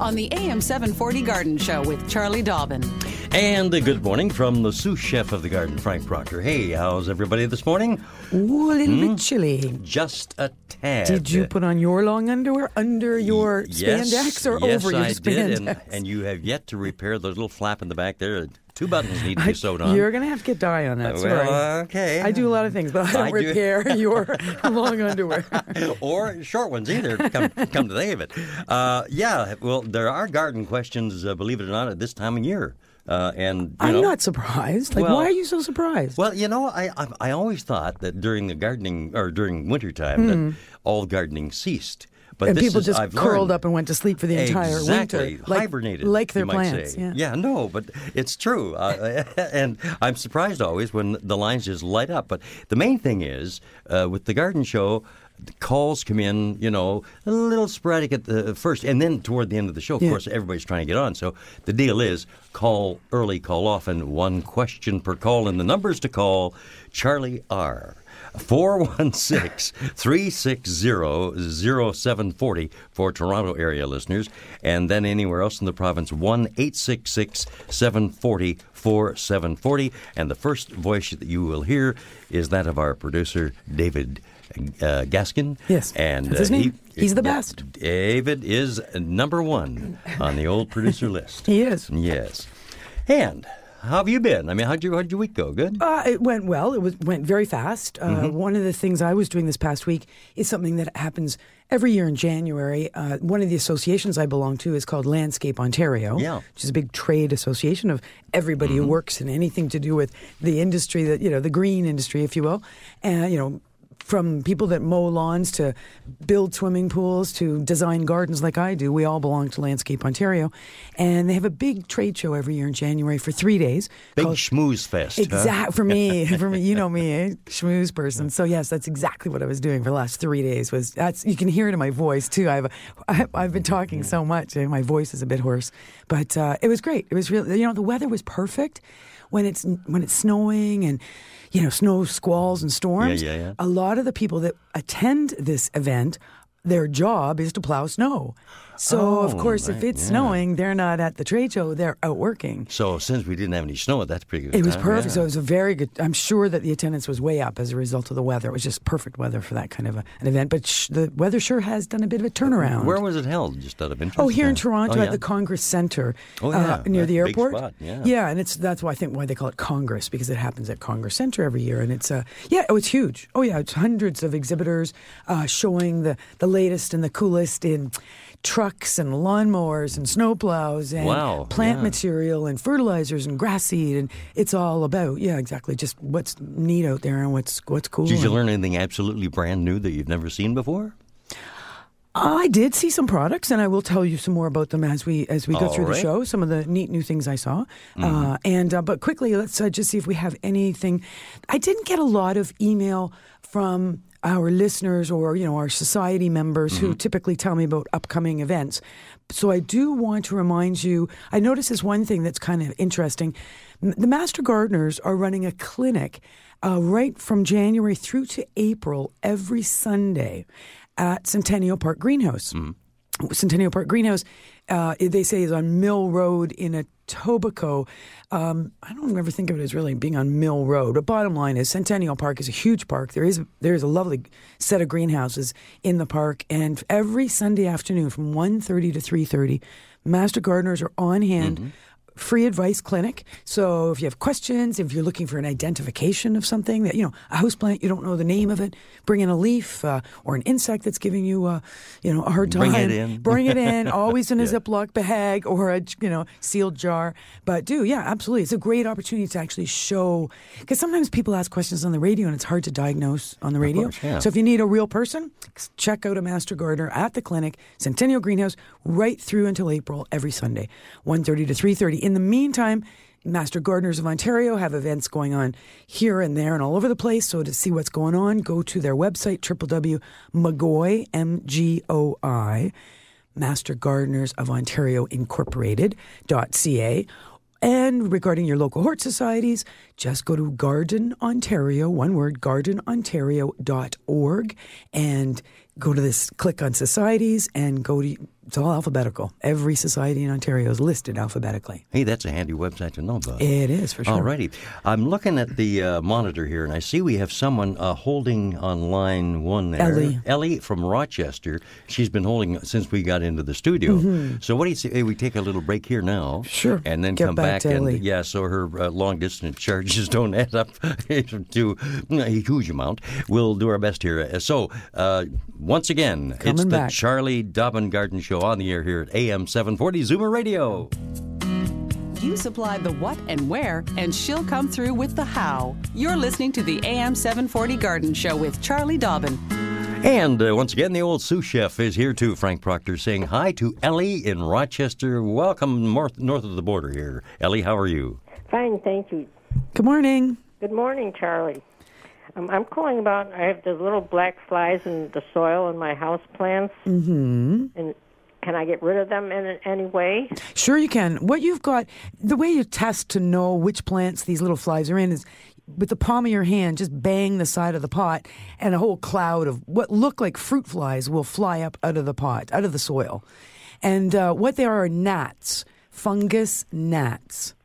on the AM 740 Garden Show with Charlie Dobbin. And a good morning from the sous chef of the garden, Frank Proctor. Hey, how's everybody this morning? Ooh, a little bit hmm? chilly. Just a tad. Did you put on your long underwear under your yes, spandex or yes, over your I spandex? Did, and, and you have yet to repair the little flap in the back there. Two buttons need to be sewed on. You're going to have to get dye on that. Sorry. well, okay. I do a lot of things, but I don't I do- repair your long underwear. or short ones either. Come, come to think of it. Uh, yeah, well, there are garden questions, uh, believe it or not, at this time of year. Uh, and you I'm know, not surprised. Like, Well- why are you so surprised? Well, you know, I, I I always thought that during the gardening or during wintertime that all gardening ceased. But and people is, just I've curled learned, up and went to sleep for the entire exactly, winter. Like, hibernated, Like their you might plants. say. Yeah. no, but it's true. Uh, and I'm surprised always when the lines just light up. But the main thing is uh, with the garden show. the Calls come in, you know, a little sporadic at the first, and then toward the end of the show, of Yeah. course, everybody's trying to get on. So the deal is call early, call often, one question per call, and the numbers to call Charlie R. 416 360 0740 for Toronto area listeners, and then anywhere else in the province, 1 866 740 4740. And the first voice that you will hear is that of our producer, David uh, Gaskin. Yes, And uh, he- He's the best. David is number one on the old producer list. He is. Yes. And how have you been? I mean, how'd, you, how'd your week go? Good? Uh, it went well. It was went very fast. Uh, Mm-hmm. One of the things I was doing this past week is something that happens every year in January. Uh, one of the associations I belong to is called Landscape Ontario, Yeah. which is a big trade association of everybody Mm-hmm. who works in anything to do with the industry that you know, the green industry, if you will, and you know. From people that mow lawns to build swimming pools to design gardens like I do, we all belong to Landscape Ontario. And they have a big trade show every year in January for three days. Big called- schmooze fest. huh? Exact for me, for me, you know me, eh? schmooze person. So yes, that's exactly what I was doing for the last three days. Was that's you can hear it in my voice too. I've I've been talking so much, and my voice is a bit hoarse, but uh, it was great. It was really, you know, the weather was perfect when it's when it's snowing and you know snow squalls and storms. Yeah, yeah, yeah. A lot of the people that attend this event. Their job is to plow snow. So, of Oh, course, if it's yeah. snowing, they're not at the trade show, they're out working. So since we didn't have any snow, that's pretty good. It was perfect. yeah. So it was a very good. I'm sure that the attendance was way up as a result of the weather. It was just perfect weather for that kind of a, an event. But sh- the weather sure has done a bit of a turnaround. Where was it held? Just out of interest? Oh, here in Toronto oh, at the Congress Center, Oh, uh, near That's the airport. spot, yeah. and it's that's why I think why they call it Congress because it happens at Congress Center every year, and it's uh, yeah, oh, it's huge. Oh yeah, it's hundreds of exhibitors uh, showing the the latest and the coolest in trucks and lawnmowers and snowplows and Wow, plant yeah. material and fertilizers and grass seed, and it's all about yeah, exactly, just what's neat out there and what's what's cool. Did you learn anything absolutely brand new that you've never seen before? I did see some products, and I will tell you some more about them as we as we go All through the show. Some of the neat new things I saw, uh, and uh, but quickly, let's uh, just see if we have anything. I didn't get a lot of email from our listeners or you know our society members who typically tell me about upcoming events. So I do want to remind you. I notice this one thing that's kind of interesting. The Master Gardeners are running a clinic uh, right from January through to April every Sunday at Centennial Park Greenhouse. Centennial Park Greenhouse, uh, they say is on Mill Road in Etobicoke. Um, I don't ever think of it as really being on Mill Road. But bottom line is, Centennial Park is a huge park. There is there is a lovely set of greenhouses in the park, and every Sunday afternoon from 1.30 to three thirty, master gardeners are on hand free advice clinic. So if you have questions, if you're looking for an identification of something that, you know, a houseplant, you don't know the name of it, bring in a leaf uh, or an insect that's giving you, uh, you know, a hard time. Bring it in. Bring it in, always in a Yeah. Ziploc bag or a, you know, sealed jar. But do, yeah, absolutely. It's a great opportunity to actually show, because sometimes people ask questions on the radio and it's hard to diagnose on the radio. course, yeah. So if you need a real person, check out a master gardener at the clinic, Centennial Greenhouse, right through until April every Sunday, 1.30 to 3.30. In the meantime, Master Gardeners of Ontario have events going on here and there and all over the place. So to see what's going on, go to their website, www.mgoi, M-G-O-I, Master Gardeners of Ontario Incorporated.ca. And regarding your local hort societies, just go to Garden Ontario, one word, gardenontario.org, and go to this, click on societies, and go to, it's all alphabetical. Every society in Ontario is listed alphabetically. Hey, that's a handy website to know about. It is, for sure. Alrighty. I'm looking at the uh, monitor here, and I see we have someone uh, holding on line one there. Ellie. Ellie from Rochester. She's been holding since we got into the studio. So what do you say? Hey, we take a little break here now. Mm-hmm. Sure. And then Get come back to and Ellie. yeah, so her uh, long distance charges don't add up to a huge amount. We'll do our best here. So uh, once again, it's the back. Charlie Dobbin Garden Show on the air here at AM 740 Zoomer Radio. You supply the what and where, and she'll come through with the how. You're listening to the AM 740 Garden Show with Charlie Dobbin. And uh, once again, the old sous chef is here too, Frank Proctor, saying hi to Ellie in Rochester. Welcome north, north of the border here. Ellie, how are you? Fine, thank you. Good morning. Good morning, Charlie. Um, I'm calling about. I have the little black flies in the soil in my house plants. Mm-hmm. And can I get rid of them in any way? Sure, you can. What you've got, the way you test to know which plants these little flies are in is with the palm of your hand, just bang the side of the pot, and a whole cloud of what look like fruit flies will fly up out of the pot, out of the soil. And uh, what they are are gnats, fungus gnats.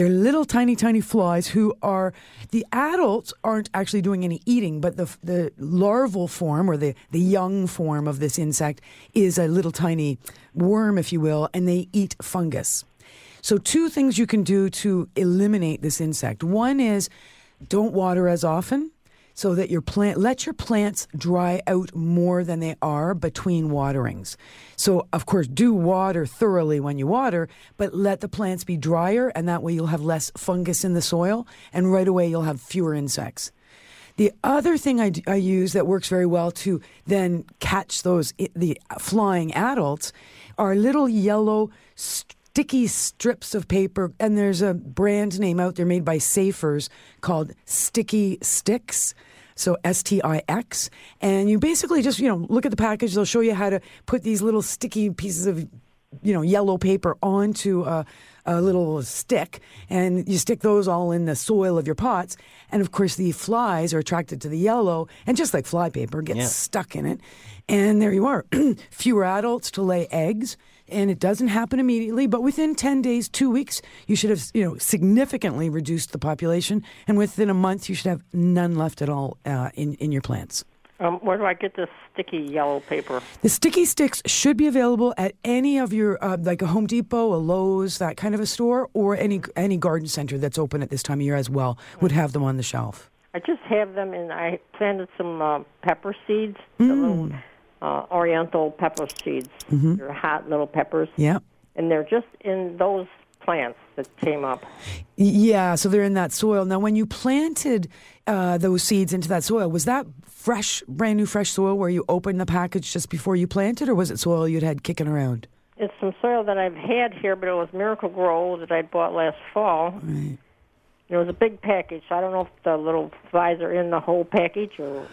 They're little tiny, tiny flies who are the adults aren't actually doing any eating, but the the larval form or the the young form of this insect is a little tiny worm, if you will, and they eat fungus. So two things you can do to eliminate this insect. One is don't water as often so that your plant let your plants dry out more than they are between waterings. So of course do water thoroughly when you water, but let the plants be drier and that way you'll have less fungus in the soil and right away you'll have fewer insects. The other thing I use that works very well to then catch those the flying adults are little yellow sticky strips of paper, and there's a brand name out there made by Safers called Sticky Stix. So S T I X, and you basically just you know look at the package. They'll show you how to put these little sticky pieces of you know yellow paper onto a, a little stick and you stick those all in the soil of your pots and of course the flies are attracted to the yellow and just like fly paper gets Yeah. stuck in it and there you are fewer adults to lay eggs and it doesn't happen immediately but within 10 days 2 weeks you should have you know significantly reduced the population and within a month you should have none left at all uh, in in your plants Um, where do I get this sticky yellow paper? the sticky sticks should be available at any of your, uh, like a Home Depot, a Lowe's, that kind of a store, or any any garden center that's open at this time of year as well would have them on the shelf. I just have them, and I planted some uh, pepper seeds, the little uh, Oriental pepper seeds. They're hot little peppers, Yeah. and they're just in those plants that came up. Yeah, so they're in that soil. Now, when you planted uh, those seeds into that soil, was that fresh, brand new fresh soil where you opened the package just before you planted, or was it soil you'd had kicking around? It's some soil that I've had here, but it was Miracle-Gro that I bought last fall. Right. It was a big package. I don't know if the little flies are in the whole package or.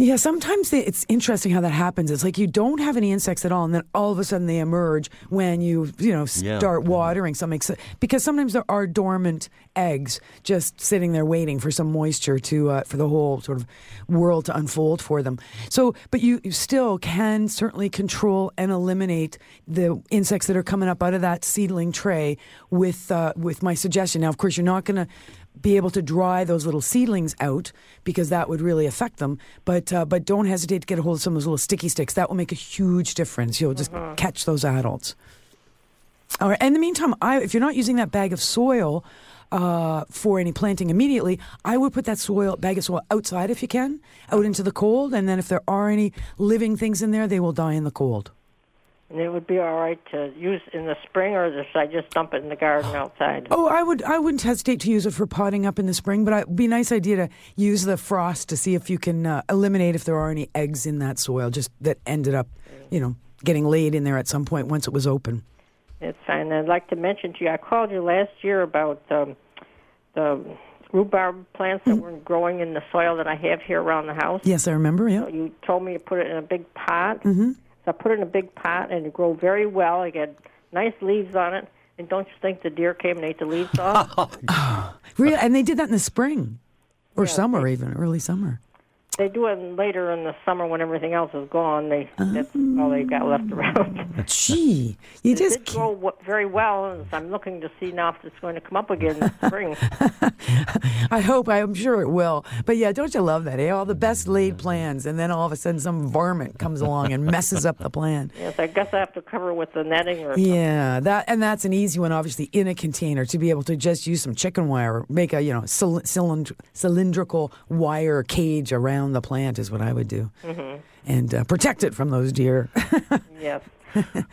Yeah, sometimes it's interesting how that happens. It's like you don't have any insects at all, and then all of a sudden they emerge when you you know Yeah. start watering something. So- Because sometimes there are dormant eggs just sitting there waiting for some moisture to uh, for the whole sort of world to unfold for them. So, but you, you still can certainly control and eliminate the insects that are coming up out of that seedling tray with uh, with my suggestion. Now, of course, you're not going to be able to dry those little seedlings out because that would really affect them. But uh, but don't hesitate to get a hold of some of those little sticky sticks. That will make a huge difference. You'll just catch those adults. All right. In the meantime, I, if you're not using that bag of soil uh, for any planting immediately, I would put that soil bag of soil outside if you can, out into the cold, and then if there are any living things in there, they will die in the cold. And it would be all right to use in the spring, or should I just dump it in the garden outside? Oh, I would. I wouldn't hesitate to use it for potting up in the spring, but it'd be a nice idea to use the frost to see if you can uh, eliminate if there are any eggs in that soil, just that ended up, you know, getting laid in there at some point once it was open. It's fine. I'd like to mention to you, I called you last year about um, the rhubarb plants that were growing in the soil that I have here around the house. Yes, I remember. Yeah. You told me to put it in a big pot. Mm-hmm. So I put it in a big pot, and it grew very well. I got nice leaves on it. And don't you think the deer came and ate the leaves off? Really, and they did that in the spring or Yeah, summer, even early summer. They do it later in the summer when everything else is gone. They that's all they've got left around. Gee, you it just did grow w- very well, and I'm looking to see now if it's going to come up again in the spring. I hope. I'm sure it will. But yeah, don't you love that? Eh? All the best laid plans, and then all of a sudden some varmint comes along and messes up the plan. yes, I guess I have to cover with the netting or something. Yeah, that and that's an easy one, obviously, in a container to be able to just use some chicken wire, make a you know cyl- cylind- cylindrical wire cage around the plant is what I would do, Mm-hmm. and uh, protect it from those deer. Yes.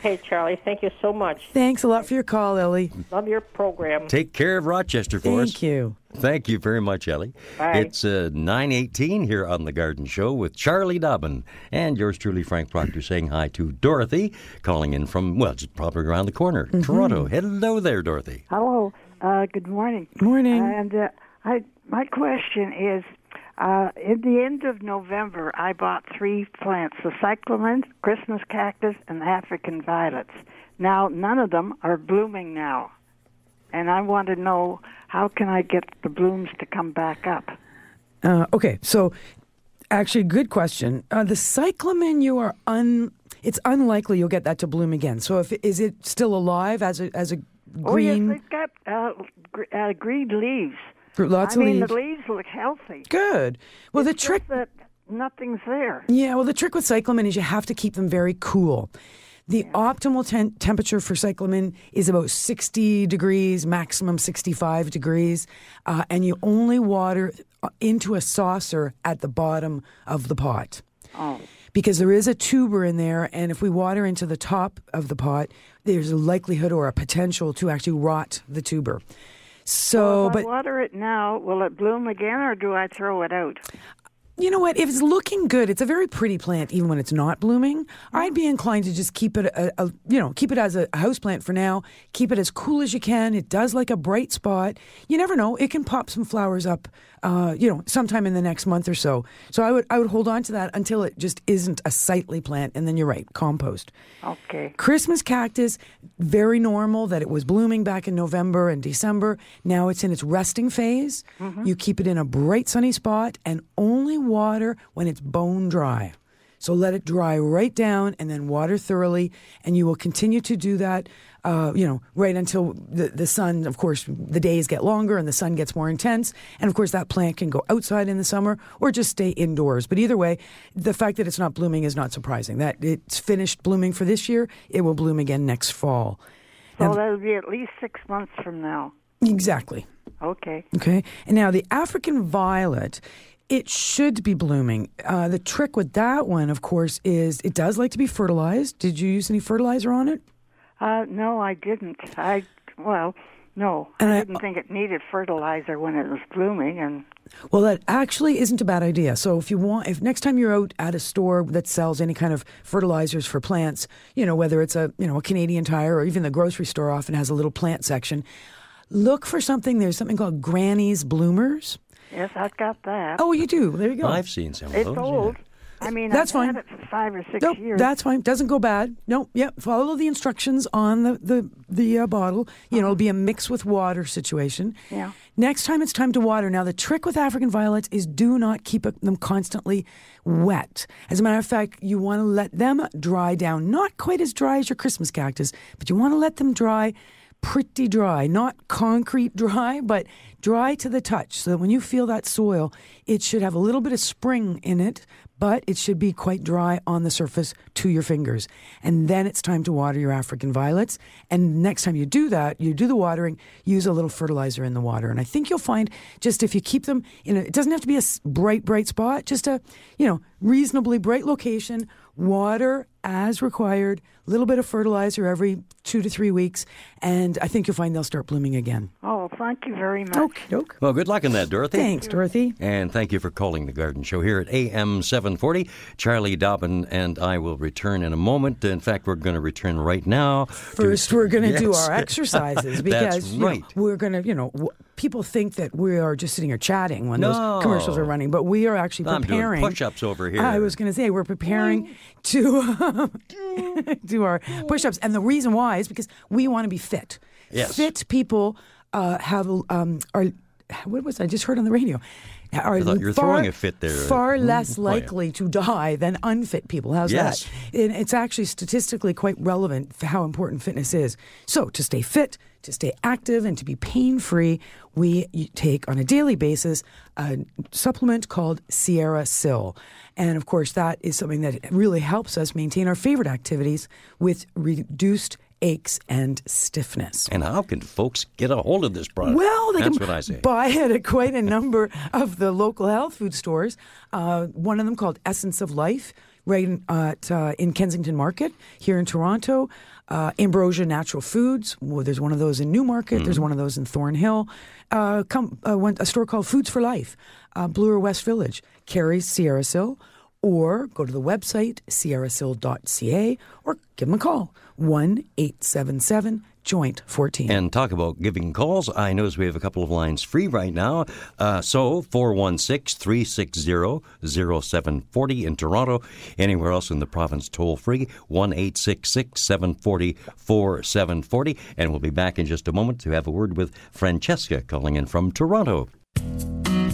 hey, Charlie, thank you so much. Thanks a lot for your call, Ellie. Love your program. Take care of Rochester for us. Thank you. Thank you very much, Ellie. Bye. It's uh, 918 here on The Garden Show with Charlie Dobbin and yours truly, Frank Proctor, saying hi to Dorothy, calling in from, well, just probably around the corner, Mm-hmm. Toronto. Hello there, Dorothy. Hello. Uh, good morning. Morning. And uh, I, my question is, uh, in the end of November, I bought three plants: the cyclamen, Christmas cactus, and African violets. Now, none of them are blooming now, and I want to know how can I get the blooms to come back up. Uh, okay, so actually, good question. Uh, the cyclamen, you are un. It's unlikely you'll get that to bloom again. So, if is it still alive as a as a green? Oh yes, they've got uh, gr- uh, green leaves. Lots I of mean, leaves. the leaves look healthy. Good. Well, the It's just trick. that nothing's there. Yeah, well, the trick with cyclamen is you have to keep them very cool. The optimal ten- temperature for cyclamen is about 60 degrees, maximum 65 degrees, uh, and you only water uh, into a saucer at the bottom of the pot. Oh. Because there is a tuber in there, and if we water into the top of the pot, there's a likelihood or a potential to actually rot the tuber. So, if but I water it now, will it bloom again, or do I throw it out? You know what? If it's looking good, it's a very pretty plant, even when it's not blooming. I'd be inclined to just keep it, a, a, you know, keep it as a house plant for now. Keep it as cool as you can. It does like a bright spot. You never know; it can pop some flowers up, uh, you know, sometime in the next month or so. So I would, I would hold on to that until it just isn't a sightly plant, and then you're right, compost. Okay. Christmas cactus, very normal that it was blooming back in November and December. Now it's in its resting phase. You keep it in a bright sunny spot and only water when it's bone dry. So let it dry right down and then water thoroughly. And you will continue to do that, uh, you know, right until the, the sun, of course, the days get longer and the sun gets more intense. And of course, that plant can go outside in the summer or just stay indoors. But either way, the fact that it's not blooming is not surprising. That it's finished blooming for this year, it will bloom again next fall. So Now- that'll be at least six months from now. Exactly. Okay. Okay. And now the African violet, it should be blooming. Uh, the trick with that one, of course, is it does like to be fertilized. Did you use any fertilizer on it? Uh, no, I didn't. I well, no, And I I- didn't think it needed fertilizer when it was blooming, and Well, that actually isn't a bad idea. So if you want, if next time you're out at a store that sells any kind of fertilizers for plants, you know, whether it's a you know a Canadian Tire or even the grocery store often has a little plant section, look for something. There's something called Granny's Bloomers. Yes, I've got that. Oh, you do. There you go. I've seen some of it's those. yeah. old. I mean, That's I've fine. had it for five or six Nope, years. that's fine. Doesn't go bad. Nope. Yep. Follow the instructions on the the the uh, bottle. You know, it'll be a mix with water situation. Yeah. Next time it's time to water. Now the trick with African violets is do not keep it- them constantly wet. As a matter of fact, you want to let them dry down. Not quite as dry as your Christmas cactus, but you want to let them dry pretty dry, not concrete dry, but dry to the touch, so that when you feel that soil, it should have a little bit of spring in it, but it should be quite dry on the surface to your fingers. And then it's time to water your African violets. And next time you do that, you do the watering, use a little fertilizer in the water. And I think you'll find just if you keep them in a, it doesn't have to be a bright, bright spot, just a, you know, reasonably bright location, water as required, a little bit of fertilizer every two to three weeks. And I think you'll find they'll start blooming again. Oh, thank you very much. Okay, doke. Well, good luck in that, Dorothy. Thanks, Dorothy. And thank you for calling the Garden Show here at AM 740. Charlie Dobbin and I will return in a moment. In fact, we're going to return right now. to- First, we're going to do our exercises That's because you know, we're going to, you know, w- people think that we are just sitting here chatting when No. those commercials are running, but we are actually preparing. push-ups over here. I was going to say we're preparing to do our push-ups, and the reason why is because we want to be fit. Yes. Fit people uh, have um, are. What was I just heard on the radio? Are you're far, throwing a fit there. Far less Oh, likely to die than unfit people. How's Yes. that? And it's actually statistically quite relevant for how important fitness is. So, to stay fit, to stay active, and to be pain free, we take on a daily basis a supplement called Sierra Sil. And of course, that is something that really helps us maintain our favorite activities with reduced aches and stiffness. And how can folks get a hold of this product? Well, they That's can what I say. buy it at quite a number of the local health food stores. Uh, one of them called Essence of Life, right in, at, uh, in Kensington Market here in Toronto. Uh, Ambrosia Natural Foods. Well, there's one of those in Newmarket. There's one of those in Thornhill. Uh, come, uh, one, a store called Foods for Life, uh, Bloor West Village, carries Sierra Sil. Or go to the website, sierrasil.ca, or give them a call, 1 877 Joint 14. And talk about giving calls. I notice we have a couple of lines free right now. Uh, so 416 360 0740 in Toronto. Anywhere else in the province, toll free 1 740 4740. And we'll be back in just a moment to have a word with Francesca calling in from Toronto.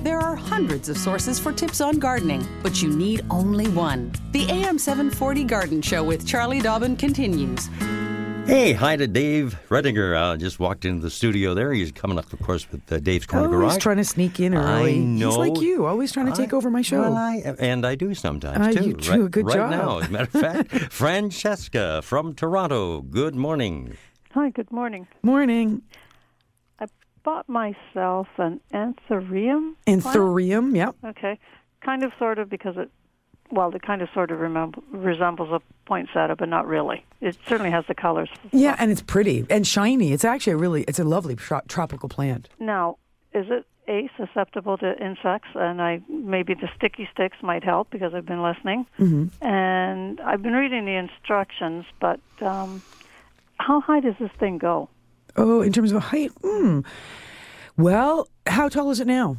There are hundreds of sources for tips on gardening, but you need only one. The AM 740 Garden Show with Charlie Dobbin continues. Hey, hi to Dave Redinger. Uh, just walked into the studio there. He's coming up, of course, with uh, Dave's Corner Always Garage. trying to sneak in early. I know. He's like you, always trying to take I- over my show. Well, I, and I do sometimes Ah, too. you do right, a good right job. now, as a matter of fact. Francesca from Toronto. Good morning. Hi, good morning. Morning. I bought myself an anthurium. plant. Anthurium, yep. Okay. Kind of, sort of, because it, well, it kind of sort of resembles a poinsettia, but not really. It certainly has the colors. Yeah, and it's pretty and shiny. It's actually a really, it's a lovely tro- tropical plant. Now, is it A, susceptible to insects? And I maybe the sticky sticks might help because I've been listening. Mm-hmm. And I've been reading the instructions, but um, how high does this thing go? Oh, in terms of height, hmm. Well, how tall is it now?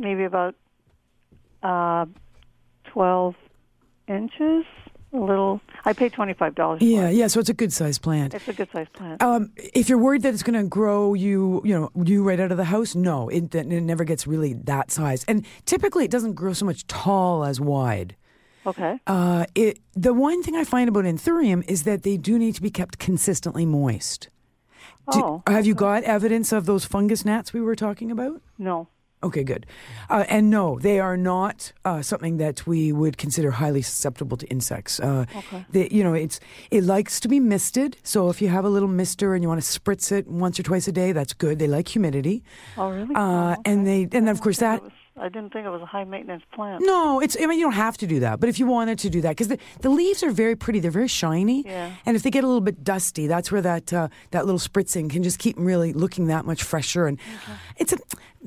maybe about uh, 12 inches. A little. I pay $25 Yeah, it. yeah. So it's a good sized plant. It's a good sized plant. Um, if you're worried that it's going to grow you, you know, you right out of the house, no, it, it never gets really that size. And typically, it doesn't grow so much tall as wide. okay. Uh, it the one thing I find about anthurium is that they do need to be kept consistently moist. Do- Oh, have you got evidence of those fungus gnats we were talking about? no. Okay, good. Uh, and no, they are not uh, something that we would consider highly susceptible to insects. Uh, Okay. they, you know, it's it likes to be misted. So if you have a little mister and you want to spritz it once or twice a day, that's good. They like humidity. Oh, really? Uh, Oh, And they, and then of course that didn't think it was- I didn't think it was a high maintenance plant. no, it's. I mean, you don't have to do that, but if you wanted to do that, because the, the leaves are very pretty, they're very shiny, Yeah. and if they get a little bit dusty, that's where that uh, that little spritzing can just keep them really looking that much fresher. And it's a,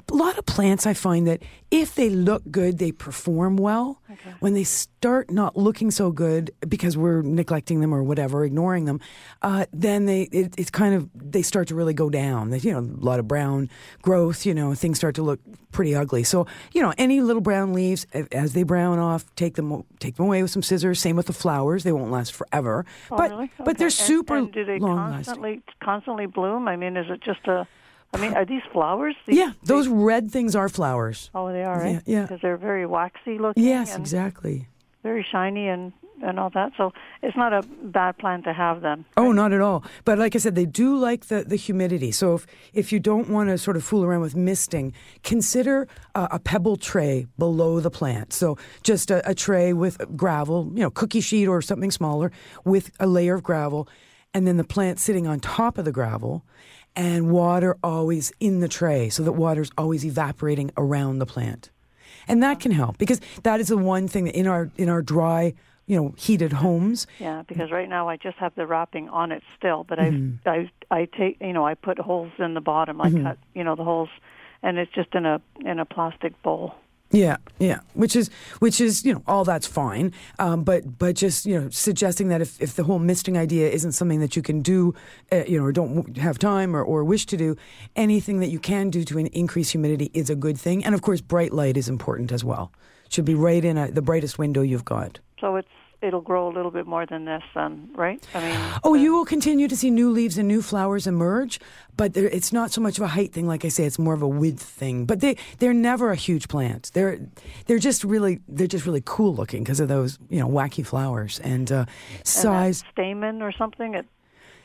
a lot of plants. I find that if they look good, they perform well. When they start not looking so good because we're neglecting them or whatever, ignoring them, uh, then they it, it's kind of they start to really go down. You know, a lot of brown growth. You know, things start to look pretty ugly. So you know, any little brown leaves as they brown off, take them take them away with some scissors. Same with the flowers; they won't last forever. Oh, but really? but they're Okay. And- super And, do they long lasting. constantly constantly bloom? I mean, is it just a? I mean, are these flowers? These, Yeah, those these- red things are flowers. oh, they are, right? Yeah, yeah. Because they're very waxy looking. Yes, exactly. very shiny and and all that. So it's not a bad plant to have them. Oh, not at all. But like I said, they do like the, the humidity. So if, if you don't want to sort of fool around with misting, consider uh, a pebble tray below the plant. So just a, a tray with gravel, you know, cookie sheet or something smaller with a layer of gravel, and then the plant sitting on top of the gravel and water always in the tray so that water's always evaporating around the plant. And that can help because that is the one thing that in our in our dry you know, heated homes. Yeah, because right now I just have the wrapping on it still, but mm-hmm. I I I take you know I put holes in the bottom. I mm-hmm. cut you know the holes, and it's just in a in a plastic bowl. Yeah, yeah, which is which is you know all that's fine, um, but but just you know suggesting that if, if the whole misting idea isn't something that you can do, uh, you know, or don't have time or, or wish to do, anything that you can do to increase humidity is a good thing, and of course bright light is important as well. Should be right in a, the brightest window you've got. So it's it'll grow a little bit more than this, then, right? I mean, oh, you will continue to see new leaves and new flowers emerge, but it's not so much of a height thing. Like I say, it's more of a width thing. But they they're never a huge plant. They're they're just really they're just really cool looking because of those you know wacky flowers and uh, size. And stamen or something. It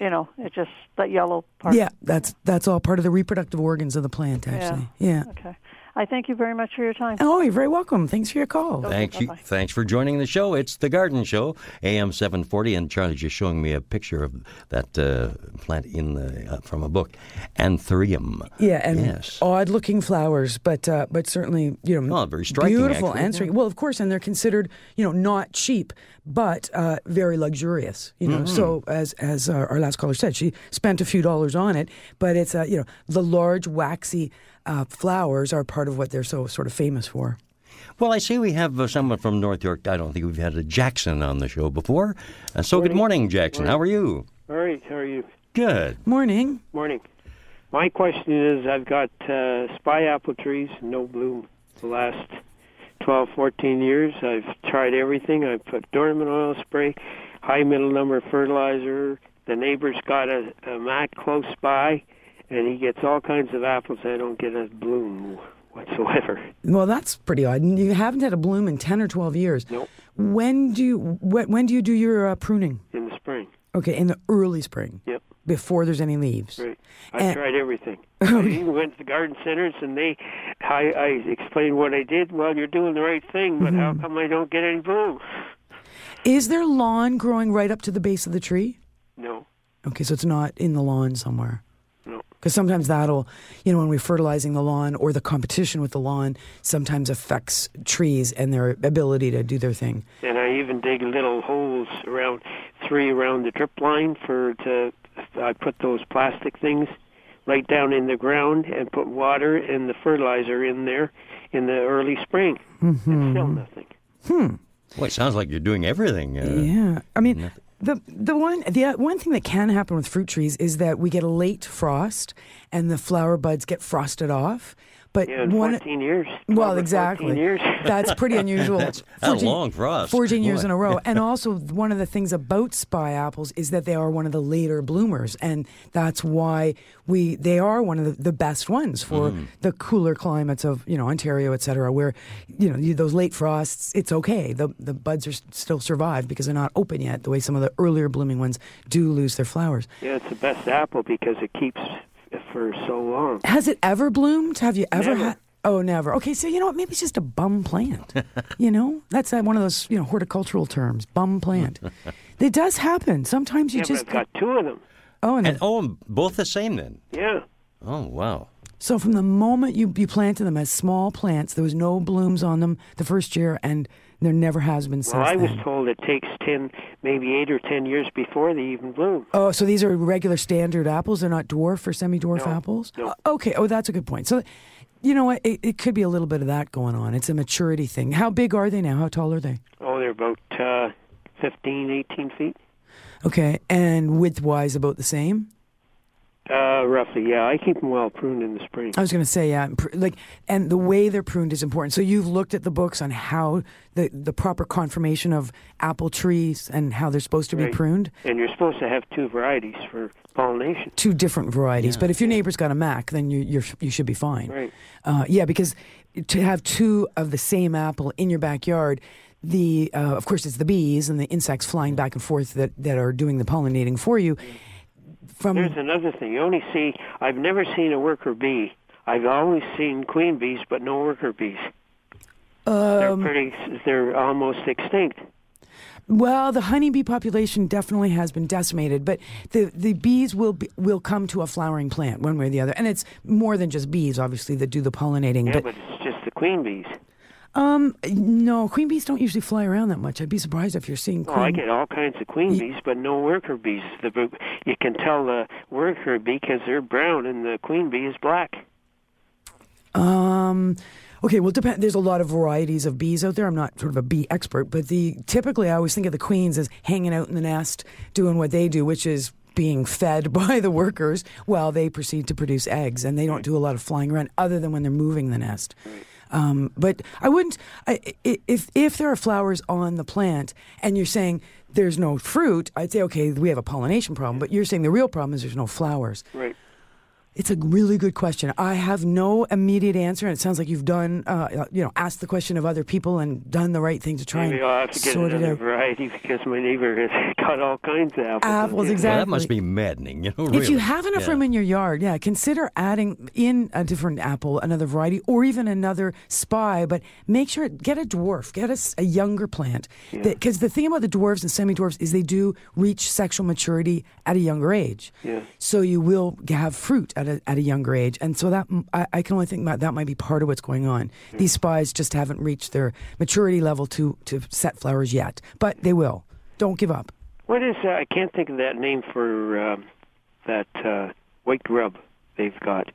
you know, it's just that yellow part. Yeah, that's that's all part of the reproductive organs of the plant, actually. Yeah. yeah. Okay. I thank you very much for your time. Oh, you're very welcome. Thanks for your call. Okay, Thank you. Bye-bye. Thanks for joining the show. It's the Garden Show, AM 740, and Charlie's just showing me a picture of that uh, plant in the uh, from a book, Anthurium. Yeah, and yes. odd-looking flowers, but uh, but certainly you know, oh, very striking, beautiful actually. answering. Well, of course, and they're considered you know not cheap, but uh, very luxurious. You know, mm-hmm. so as as our, our, last caller said, she spent a few dollars on it, but it's uh, you know the large waxy uh, flowers are part of what they're so sort of famous for. Well, I see we have uh, someone from North York. I don't think we've had a Jackson on the show before. Uh, so, morning. good morning, Jackson. Morning. How are you? All right. How are you? Good. Morning. Morning. My question is I've got uh, spy apple trees, no bloom, the last 12, 14 years. I've tried everything. I've put dormant oil spray, high middle number fertilizer. The neighbor's got a, a mat close by and he gets all kinds of apples. I don't get a bloom whatsoever. Well, that's pretty odd. You haven't had a bloom in ten or twelve years. Nope. When do you when do you do your uh, pruning? In the spring. Okay, in the early spring. Yep. Before there's any leaves. Right. I and, tried everything. I even went to the garden centers, and they, I, I explained what I did. Well, you're doing the right thing, but mm-hmm. how come I don't get any bloom? Is there lawn growing right up to the base of the tree? No. Okay, so it's not in the lawn somewhere because sometimes that'll, you know, when we're fertilizing the lawn or the competition with the lawn, sometimes affects trees and their ability to do their thing. And I even dig little holes around three around the drip line for to. I put those plastic things right down in the ground and put water and the fertilizer in there in the early spring. Mm-hmm. And still nothing. Hmm. Well, it sounds like you're doing everything. Uh, yeah, I mean, nothing. The the one the uh, one thing that can happen with fruit trees is that we get a late frost and the flower buds get frosted off. But yeah, one, 14 years. Well, exactly. Years. That's pretty unusual. That's 14, long for us. 14 years in a row. And also, one of the things about spy apples is that they are one of the later bloomers, and that's why we they are one of the, the best ones for mm. the cooler climates of you know Ontario, et cetera, where you know those late frosts. It's okay. The the buds are still survive because they're not open yet. The way some of the earlier blooming ones do lose their flowers. Yeah, it's the best apple because it keeps for so long. Has it ever bloomed? Have you ever never. had? Oh, never. Okay, so you know what? Maybe it's just a bum plant. you know, that's uh, one of those you know horticultural terms, bum plant. it does happen. Sometimes you yeah, just but I've got two of them. Oh, and, and oh, both the same then. Yeah. Oh wow. So from the moment you you planted them as small plants, there was no blooms on them the first year, and there never has been since. Well, I was then. told it takes ten, maybe eight or ten years before they even bloom. Oh, so these are regular standard apples? They're not dwarf or semi-dwarf no, apples? No. Uh, okay. Oh, that's a good point. So, you know what? It, it, could be a little bit of that going on. It's a maturity thing. How big are they now? How tall are they? Oh, they're about uh, 15, 18 feet. Okay, and width-wise, about the same. Uh, roughly, yeah. I keep them well pruned in the spring. I was going to say, yeah, like, and the way they're pruned is important. So you've looked at the books on how the the proper conformation of apple trees and how they're supposed to right. be pruned. And you're supposed to have two varieties for pollination. Two different varieties, yeah. but if your neighbor's got a Mac, then you you you should be fine. Right. Uh, yeah, because to have two of the same apple in your backyard the uh, of course it's the bees and the insects flying back and forth that, that are doing the pollinating for you. From There's another thing. You only see. I've never seen a worker bee. I've always seen queen bees, but no worker bees. they're Um, pretty. They're almost extinct. Well, the honeybee population definitely has been decimated, but the, the bees will be, will come to a flowering plant one way or the other, and it's more than just bees, obviously, that do the pollinating. Yeah, but but it's just the queen bees. Um, no, queen bees don't usually fly around that much. I'd be surprised if you're seeing Oh, queen. I get all kinds of queen bees, but no worker bees. The you can tell the worker bee because they're brown and the queen bee is black. Um, okay, well, depend. There's a lot of varieties of bees out there. I'm not sort of a bee expert, but the typically I always think of the queens as hanging out in the nest, doing what they do, which is being fed by the workers while they proceed to produce eggs, and they don't do a lot of flying around other than when they're moving the nest. Um, but I wouldn't I, if if there are flowers on the plant and you're saying there's no fruit, I'd say okay, we have a pollination problem. But you're saying the real problem is there's no flowers. Right. It's a really good question. I have no immediate answer, and it sounds like you've done, uh, you know, asked the question of other people and done the right thing to try Maybe and I'll have to get sort it another out. variety because my neighbor has got all kinds of apples. Apples, Yeah. exactly. Well, that must be maddening, you know. If you have enough Yeah. room in your yard, yeah, consider adding in a different apple, another variety, or even another spy. But make sure get a dwarf, get a younger plant, because the thing about the dwarves and semi-dwarfs is they do reach sexual maturity at a younger age. Yeah. So you will have fruit at a, at a younger age, and so that I, I can only think that that might be part of what's going on. These spies just haven't reached their maturity level to to set flowers yet, but they will. Don't give up. What is? Uh, I can't think of that name for um, that uh, white grub they've got.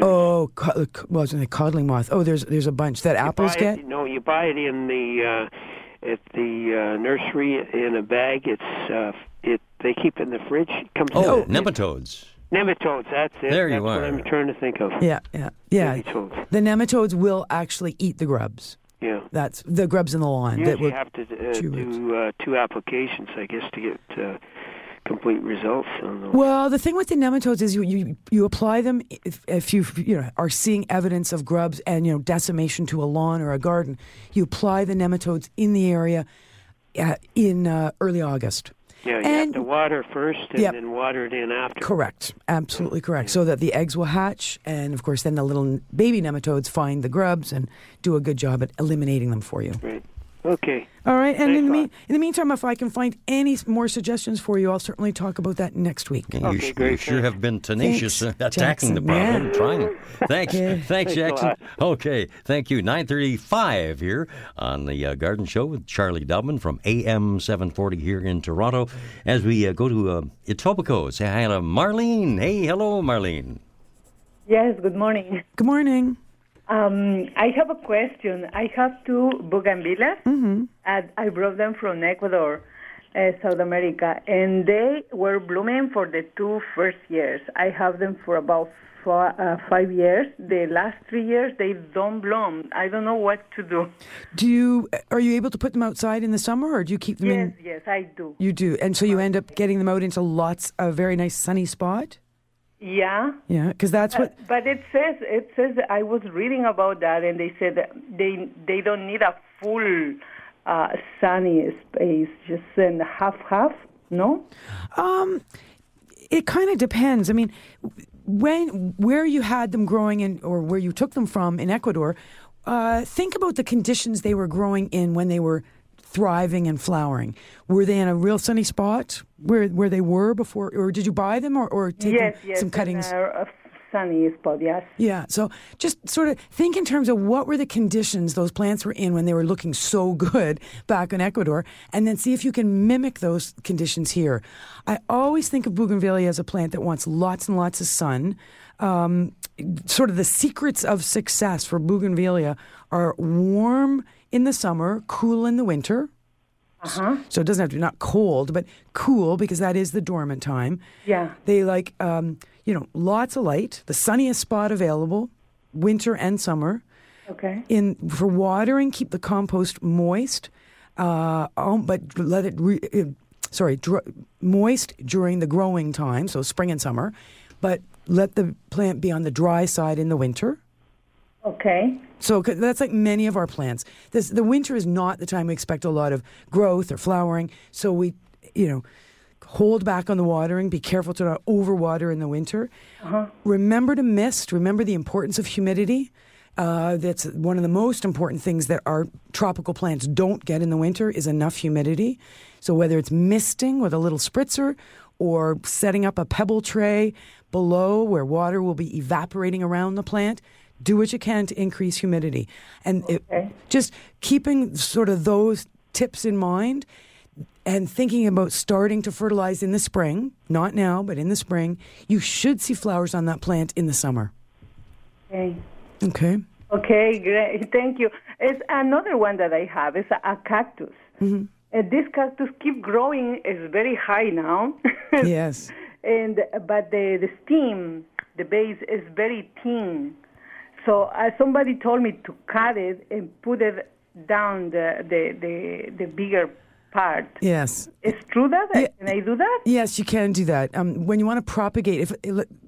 Oh, co- co- well, wasn't it codling moth? Oh, there's there's a bunch that apples get. It, no, you buy it in the uh, at the uh, nursery in a bag. It's uh, it. They keep it in the fridge. It comes Oh, out. nematodes. Nematodes. That's it. There you that's What are. I'm trying to think of. Yeah, yeah, yeah. Nematodes. The nematodes will actually eat the grubs. Yeah. That's the grubs in the lawn. You that usually will, have to uh, chew do uh, two applications, I guess, to get uh, complete results on those. well, the thing with the nematodes is you, you you apply them if, if you you know are seeing evidence of grubs and you know decimation to a lawn or a garden. You apply the nematodes in the area uh, in uh, early August. Yeah, you and- have to water first and Yep. then water it in after. Correct, absolutely correct. So that the eggs will hatch, and of course, then the little baby nematodes find the grubs and do a good job at eliminating them for you. Right. Okay. All right, and in the, a mean, lot. in the meantime, if I can find any more suggestions for you, I'll certainly talk about that next week. You, Okay, sh- great, you sure have been tenacious Thanks, uh, attacking the problem. Yeah. Trying. Thanks. Yeah. Thanks, Thanks Jackson. Okay. Thank you. 935 here on the uh, Garden Show with Charlie Dobbin from AM 740 here in Toronto. As we uh, go to uh, Etobicoke, say hi to Marlene. Hey, hello, Marlene. Yes, good morning. Good morning. Um, I have a question. I have two bougainvilleas. Mm-hmm. And I brought them from Ecuador, uh, South America, and they were blooming for the two first years. I have them for about uh, five years. The last three years, they don't bloom. I don't know what to do. Do you are you able to put them outside in the summer, or do you keep them Yes, in? yes, I do. You do, and so you end up getting them out into lots a very nice sunny spot. Yeah. Yeah, because that's what. But, but it says it says I was reading about that, and they said that they they don't need a full uh, sunny space, just in half half. No. Um, it kind of depends. I mean, when where you had them growing in, or where you took them from in Ecuador, uh, think about the conditions they were growing in when they were thriving and flowering. Were they in a real sunny spot where where they were before, or did you buy them, or or take yes, yes. some in cuttings? A, a sunny spot. Yes. Yeah, so just sort of think in terms of what were the conditions those plants were in when they were looking so good back in Ecuador, and then see if you can mimic those conditions here. I always think of bougainvillea as a plant that wants lots and lots of sun. Um, sort of the secrets of success for bougainvillea are warm in the summer, cool in the winter. Uh-huh. So it doesn't have to be not cold, but cool because that is the dormant time. Yeah. They like, um, you know, lots of light, the sunniest spot available, winter and summer. Okay. In for watering, keep the compost moist, uh, um, but let it. Re, uh, sorry, dr- moist during the growing time, so spring and summer, but let the plant be on the dry side in the winter. Okay. So that's like many of our plants. This, the winter is not the time we expect a lot of growth or flowering. So we, you know, hold back on the watering. Be careful to not overwater in the winter. Uh-huh. Remember to mist. Remember the importance of humidity. Uh, that's one of the most important things that our tropical plants don't get in the winter is enough humidity. So whether it's misting with a little spritzer or setting up a pebble tray below where water will be evaporating around the plant, do what you can to increase humidity. And it, just keeping sort of those tips in mind and thinking about starting to fertilize in the spring, not now, but in the spring, you should see flowers on that plant in the summer. Okay. Okay. Okay, great. Thank you. It's another one that I have. It's a, a cactus. Mm-hmm. And this cactus keep growing. It's very high now. yes. and but the the stem, the base is very thin. So uh, somebody told me to cut it and put it down the the the, the bigger part. Yes. It's true that Yeah. can I do that? Yes, you can do that. Um, when you want to propagate, if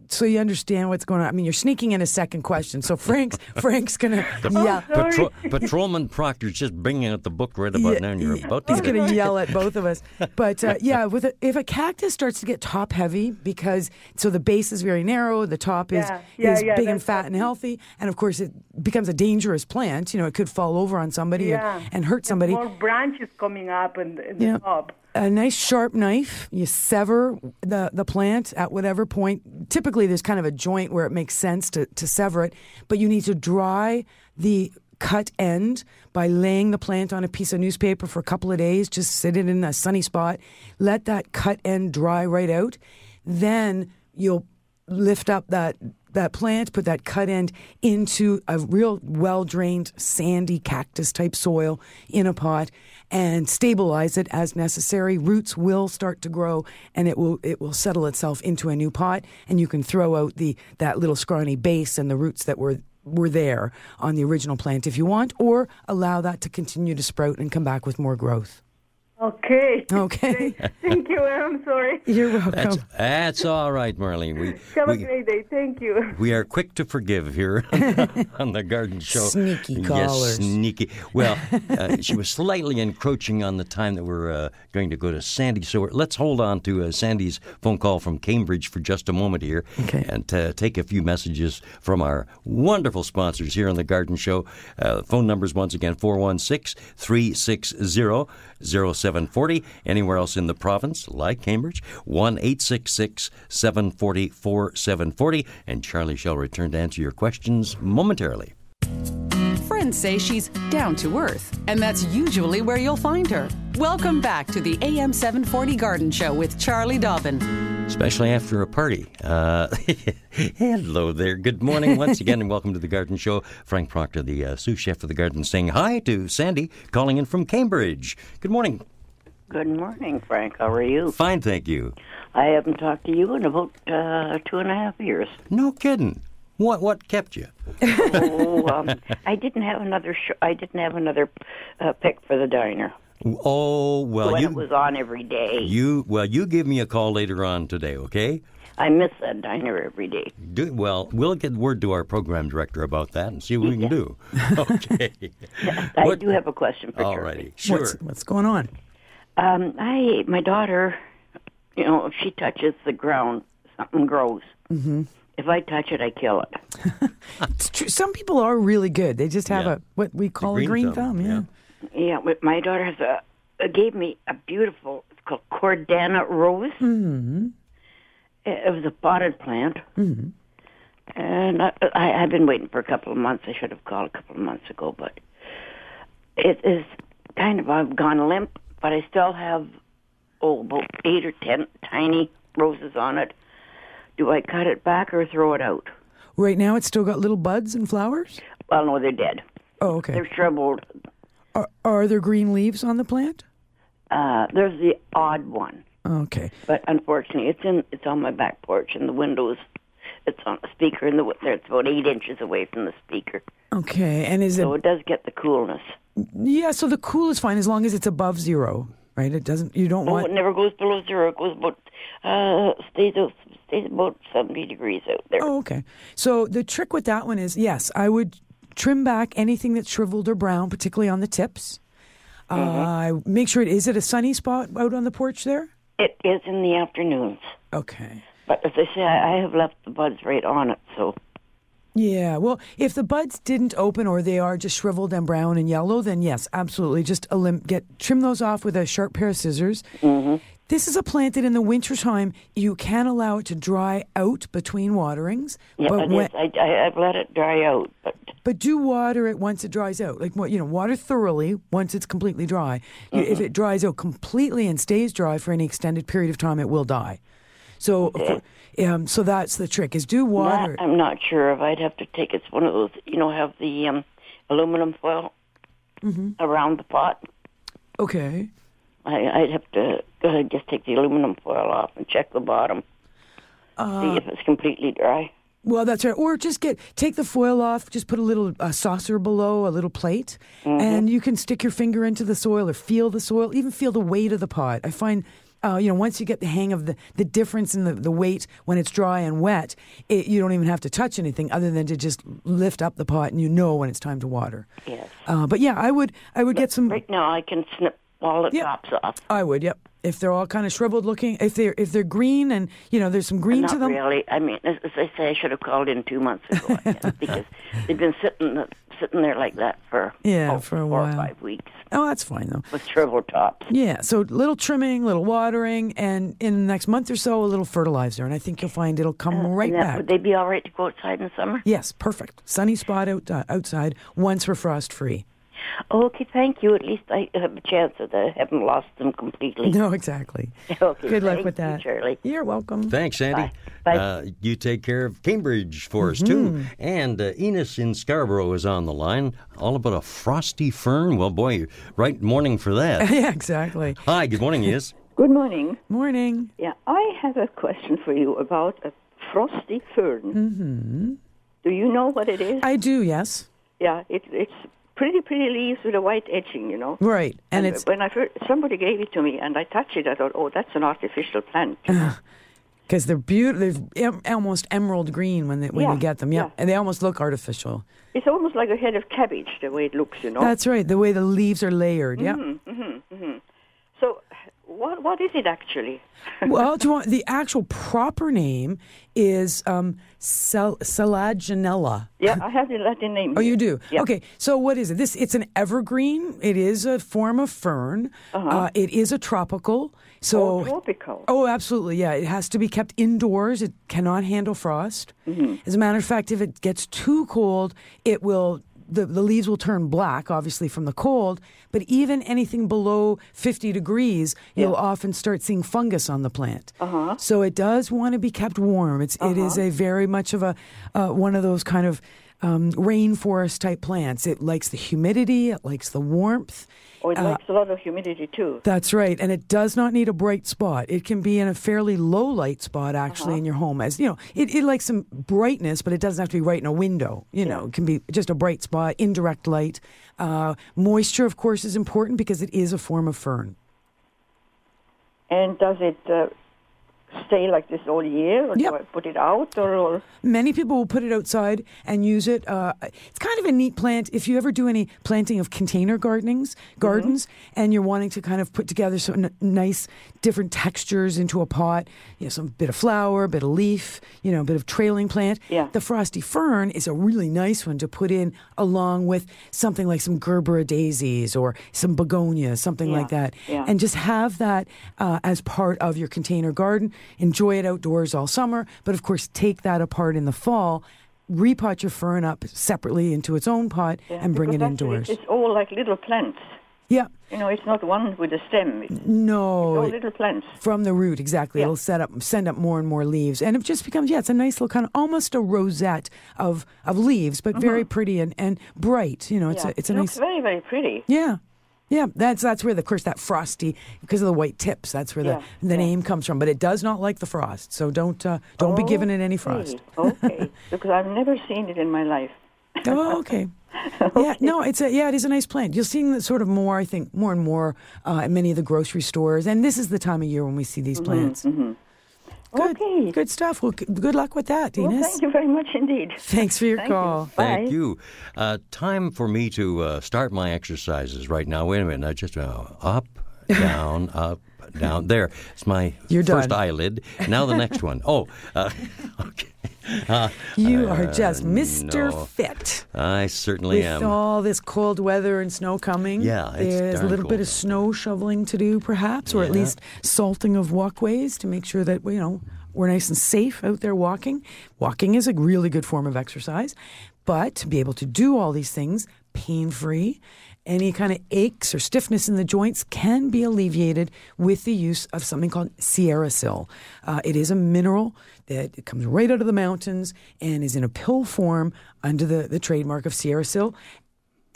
so, you understand what's going on. I mean, you're sneaking in a second question. So Frank's Frank's gonna yeah. Patro- Patrolman Proctor's just bringing out the book right about now, and you're about to He's get going it. to yell at both of us. But uh, yeah, with a, if a cactus starts to get top heavy because so the base is very narrow, the top is Yeah, yeah, is yeah, big and fat and healthy, and of course it becomes a dangerous plant. You know, it could fall over on somebody Yeah. and, and hurt somebody. More branches coming up in, in Yeah. the top. A nice sharp knife. You sever the, the plant at whatever point. Typically, there's kind of a joint where it makes sense to, to sever it, but you need to dry the cut end by laying the plant on a piece of newspaper for a couple of days. Just sit it in a sunny spot. Let that cut end dry right out. Then you'll lift up that that plant, put that cut end into a real well drained, sandy cactus type soil in a pot, and stabilize it as necessary. Roots will start to grow, and it will it will settle itself into a new pot, and you can throw out the that little scrawny base and the roots that were were there on the original plant if you want, or allow that to continue to sprout and come back with more growth. Okay. Okay. Thank you. I'm sorry. You're welcome. That's, that's all right, Marlene. We, Have a great day. Thank you. we are quick to forgive here on the Garden Show. Sneaky callers. Yes, sneaky. Well, uh, she was slightly encroaching on the time that we're uh, going to go to Sandy. So let's hold on to uh, Sandy's phone call from Cambridge for just a moment here Okay. and uh, take a few messages from our wonderful sponsors here on the Garden Show. Uh, phone numbers once again 416 360 0740. Anywhere else in the province, like Cambridge, 1 866 740 4740. And Charlie shall return to answer your questions momentarily. Friends say she's down to earth, and that's usually where you'll find her. Welcome back to the AM 740 Garden Show with Charlie Dobbin. Especially after a party. Uh, hello there. Good morning once again, and welcome to the Garden Show. Frank Proctor, the uh, sous chef of the garden, saying hi to Sandy, calling in from Cambridge. Good morning. Good morning, Frank. How are you? Fine, thank you. I haven't talked to you in about uh, two and a half years. No kidding. What what kept you? oh, um, I didn't have another. Sh- I didn't have another uh, pick for the diner Oh well, when you it was on every day. you well you give me a call later on today, okay? I miss that diner every day. Do, well, we'll get word to our program director about that and see what we can do. Okay. I What- do have a question for you. All Charlie. righty. Sure. What's what's going on? Um, I my daughter, you know, if she touches the ground, something grows. Mm-hmm. If I touch it, I kill it. It's true. Some people are really good. They just have Yeah. a what we call green a green thumb, thumb. yeah. Yeah, but my daughter has a uh, gave me a beautiful. It's called Kordana rose. Mm-hmm. It, it was a potted plant, mm-hmm. and I, I, I've been waiting for a couple of months. I should have called a couple of months ago, but it is kind of I've gone limp, but I still have oh about eight or ten tiny roses on it. Do I cut it back or throw it out? Right now, it's still got little buds and flowers. Well, no, they're dead. Oh, okay. They're shriveled. Are, are there green leaves on the plant? Uh, there's the odd one. Okay. but unfortunately, it's in it's on my back porch, and the windows. It's on a speaker, and the it's about eight inches away from the speaker, Okay. And is it? so it does get the coolness. Yeah. So the cool is fine as long as it's above zero, right? It doesn't. You don't Oh, want. it never goes below zero. It goes about uh stays out, stays about seventy degrees out there. Oh, okay. So the trick with that one is yes, I would trim back anything that's shriveled or brown, particularly on the tips. Uh, make sure it is it a sunny spot out on the porch there. It is in the afternoons. Okay. But as I say, I I have left the buds right on it, so Yeah, well, if the buds didn't open or they are just shriveled and brown and yellow, then yes, absolutely, just elim- get trim those off with a sharp pair of scissors. Mm-hmm. This is a plant that in the wintertime you can allow it to dry out between waterings, yeah, but when. I, I, I've let it dry out, but but do water it once it dries out. Like what you know, water thoroughly once it's completely dry. You- If it dries out completely and stays dry for any extended period of time, it will die. So, um, so that's the trick: is do water. I'm not sure if I'd have to take. It's one of those, you know, have the um, aluminum foil Mm-hmm. around the pot. Okay. I, I'd have to go ahead and just take the aluminum foil off and check the bottom, Uh, see if it's completely dry. Well, that's right. Or just get take the foil off. Just put a little uh, saucer below, a little plate, and you can stick your finger into the soil or feel the soil. Even feel the weight of the pot. I find. Uh, you know, once you get the hang of the, the difference in the, the weight when it's dry and wet, it, you don't even have to touch anything other than to just lift up the pot and you know when it's time to water. Yes. Uh, but yeah, I would I would get some. Right now, I can snip all the Yep. tops off. I would, yep. If they're all kind of shriveled looking, if they're if they're green and you know there's some green Not to them. really. I mean, as, as I say, I should have called in two months ago guess, because they've been sitting sitting there like that for Yeah, oh, for a four while. or five weeks Oh, that's fine though. with shriveled tops. Yeah, so little trimming, little watering, and in the next month or so, a little fertilizer, and I think you'll find it'll come right And that- back. Would they be all right to go outside in the summer? Yes, perfect. Sunny spot out, uh, outside once we're frost free. Okay, thank you. At least I have a chance that I haven't lost them completely. No, exactly. Okay, Good luck thank with you, that. Shirley. You're welcome. Thanks, Sandy. Bye. Bye. Uh, you take care of Cambridge for us, too. And uh, Enos in Scarborough is on the line. All about a frosty fern. Well, boy, right morning for that. yeah, exactly. Hi, good morning, Enos. Good morning. Morning. Yeah, I have a question for you about a frosty fern. Mm-hmm. Do you know what it is? I do, yes. yeah, it, it's pretty, pretty leaves with a white edging, you know. Right, and it's when I first, somebody gave it to me and I touched it, I thought, oh, that's an artificial plant. because they're beautiful. They're em- almost emerald green when they, when Yeah, you get them. Yeah, yeah. and they almost look artificial. It's almost like a head of cabbage the way it looks, you know. That's right. The way the leaves are layered. Yeah. Mm-hmm, mm-hmm. so, what what is it actually? well, do you want the actual proper name is um, Sel- Selaginella. Yeah, I have the Latin name. Oh, you do. Yeah. Okay, so what is it? This it's an evergreen. It is a form of fern. Uh huh. it is a tropical. So Uh-huh. Oh, tropical. Oh, absolutely. Yeah, it has to be kept indoors. It cannot handle frost. Mm-hmm. As a matter of fact, if it gets too cold, it will. The, the leaves will turn black, obviously, from the cold, but even anything below 50 degrees, you'll often start seeing fungus on the plant. Uh-huh. So it does want to be kept warm. It's, it is Uh-huh. a very much of a uh, one of those kind of um, rainforest type plants. It likes the humidity, it likes the warmth. Oh, it likes a lot of humidity too. That's right, and it does not need a bright spot. It can be in a fairly low light spot actually Uh-huh. in your home. As you know, it, it likes some brightness, but it doesn't have to be right in a window. You know, it can be just a bright spot, indirect light. Uh, moisture, of course, is important because it is a form of fern. And does it uh, stay like this all year, or Yep. do I put it out, or, or Many people will put it outside and use it. Uh, it's kind of a neat plant. If you ever do any planting of container gardenings, gardens, and you're wanting to kind of put together some n- nice different textures into a pot, you know, some bit of flower, a bit of leaf, you know, a bit of trailing plant. Yeah. The frosty fern is a really nice one to put in along with something like some Gerbera daisies or some begonias, something Yeah, like that, yeah. and just have that uh, as part of your container garden. Enjoy it outdoors all summer, but of course, take that apart in the fall. Repot your fern up separately into its own pot Yeah, and bring it indoors. It's all like little plants. Yeah, You know, it's not one with a stem. It's no, all little plants. from the root exactly. Yeah. It'll set up, send up more and more leaves, and it just becomes yeah, it's a nice little kind of almost a rosette of of leaves, but very pretty and, and bright. You know, it's Mm-hmm. yeah. a it's a it nice very, very pretty. Yeah. Yeah, that's that's where the of course that frosty because of the white tips. That's where Yeah, the the yeah. name comes from. But it does not like the frost, so don't uh, don't be giving it any frost. Okay, okay. because I've never seen it in my life. Oh, okay. Yeah, no, it's a yeah, it is a nice plant. You're seeing that sort of more, I think, more and more uh, at many of the grocery stores, and this is the time of year when we see these Mm-hmm, plants. Good. Okay. Good stuff. Well, good luck with that, Well, thank you very much indeed. Thanks for your Thank you. call. Thank you. Uh, time for me to uh, start my exercises right now. Wait a minute. I just uh, up, down, up, down. There. It's my You're first done. eyelid. Now the next one. Oh, uh, okay. Uh, You are just uh, Mr. no. Fit. I certainly With am. With all this cold weather and snow coming, Yeah, it's there's a little bit of snow shoveling to do, perhaps, or at least salting of walkways to make sure that you know we're nice and safe out there walking. Walking is a really good form of exercise, but to be able to do all these things pain free. Any kind of aches or stiffness in the joints can be alleviated with the use of something called SierraSil. Uh, it is a mineral that comes right out of the mountains and is in a pill form under the, the trademark of SierraSil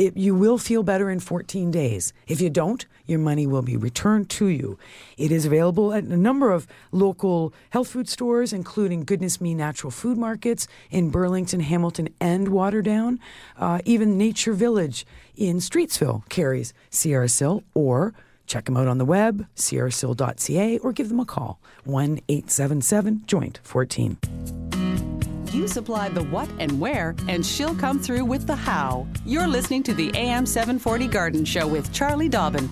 it, you will feel better in 14 days. If you don't, your money will be returned to you. It is available at a number of local health food stores, including Goodness Me Natural Food Markets in Burlington, Hamilton, and Waterdown. Uh, even Nature Village in Streetsville carries SierraSil, or check them out on the web, sierrasil.ca, or give them a call, 1 877 Joint 14. You supply the what and where, and she'll come through with the how. You're listening to the AM 740 Garden Show with Charlie Dobbin.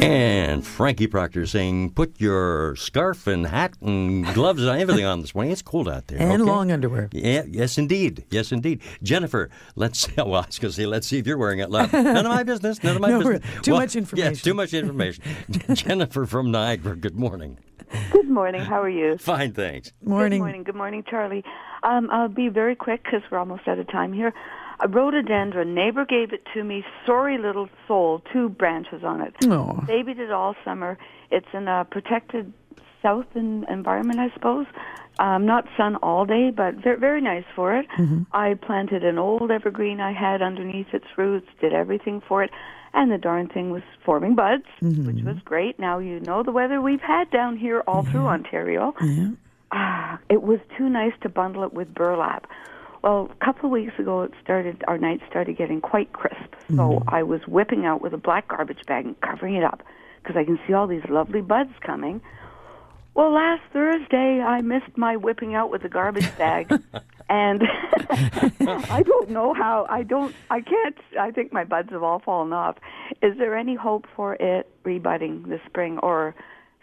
And Frankie Proctor saying, put your scarf and hat and gloves and everything on this morning. It's cold out there. And okay? long underwear. Yeah, yes, indeed. Yes, indeed. Jennifer, let's see. Well, I was going to say, let's see if you're wearing it. None of my business. None of my No, business. too Well, much information. Yes, too much information. Jennifer from Niagara, good morning. Good morning. How are you? Fine, thanks. Morning. Good morning. Good morning, Charlie. Um, I'll be very quick because we're almost out of time here. A rhododendron. Neighbor gave it to me. Sorry little soul. Two branches on it. Aw. Babied it all summer. It's in a protected south en- environment, I suppose. Um, not sun all day, but very, very nice for it. I planted an old evergreen I had underneath its roots. Did everything for it. And the darn thing was forming buds, which was great. Now you know the weather we've had down here all through Ontario. Ah, it was too nice to bundle it with burlap. Well, a couple of weeks ago, it started. Our nights started getting quite crisp, so mm-hmm. I was whipping out with a black garbage bag and covering it up because I can see all these lovely buds coming. Well, last Thursday, I missed my whipping out with the garbage bag, and I don't know how. I don't. I can't. I think my buds have all fallen off. Is there any hope for it rebudding this spring, or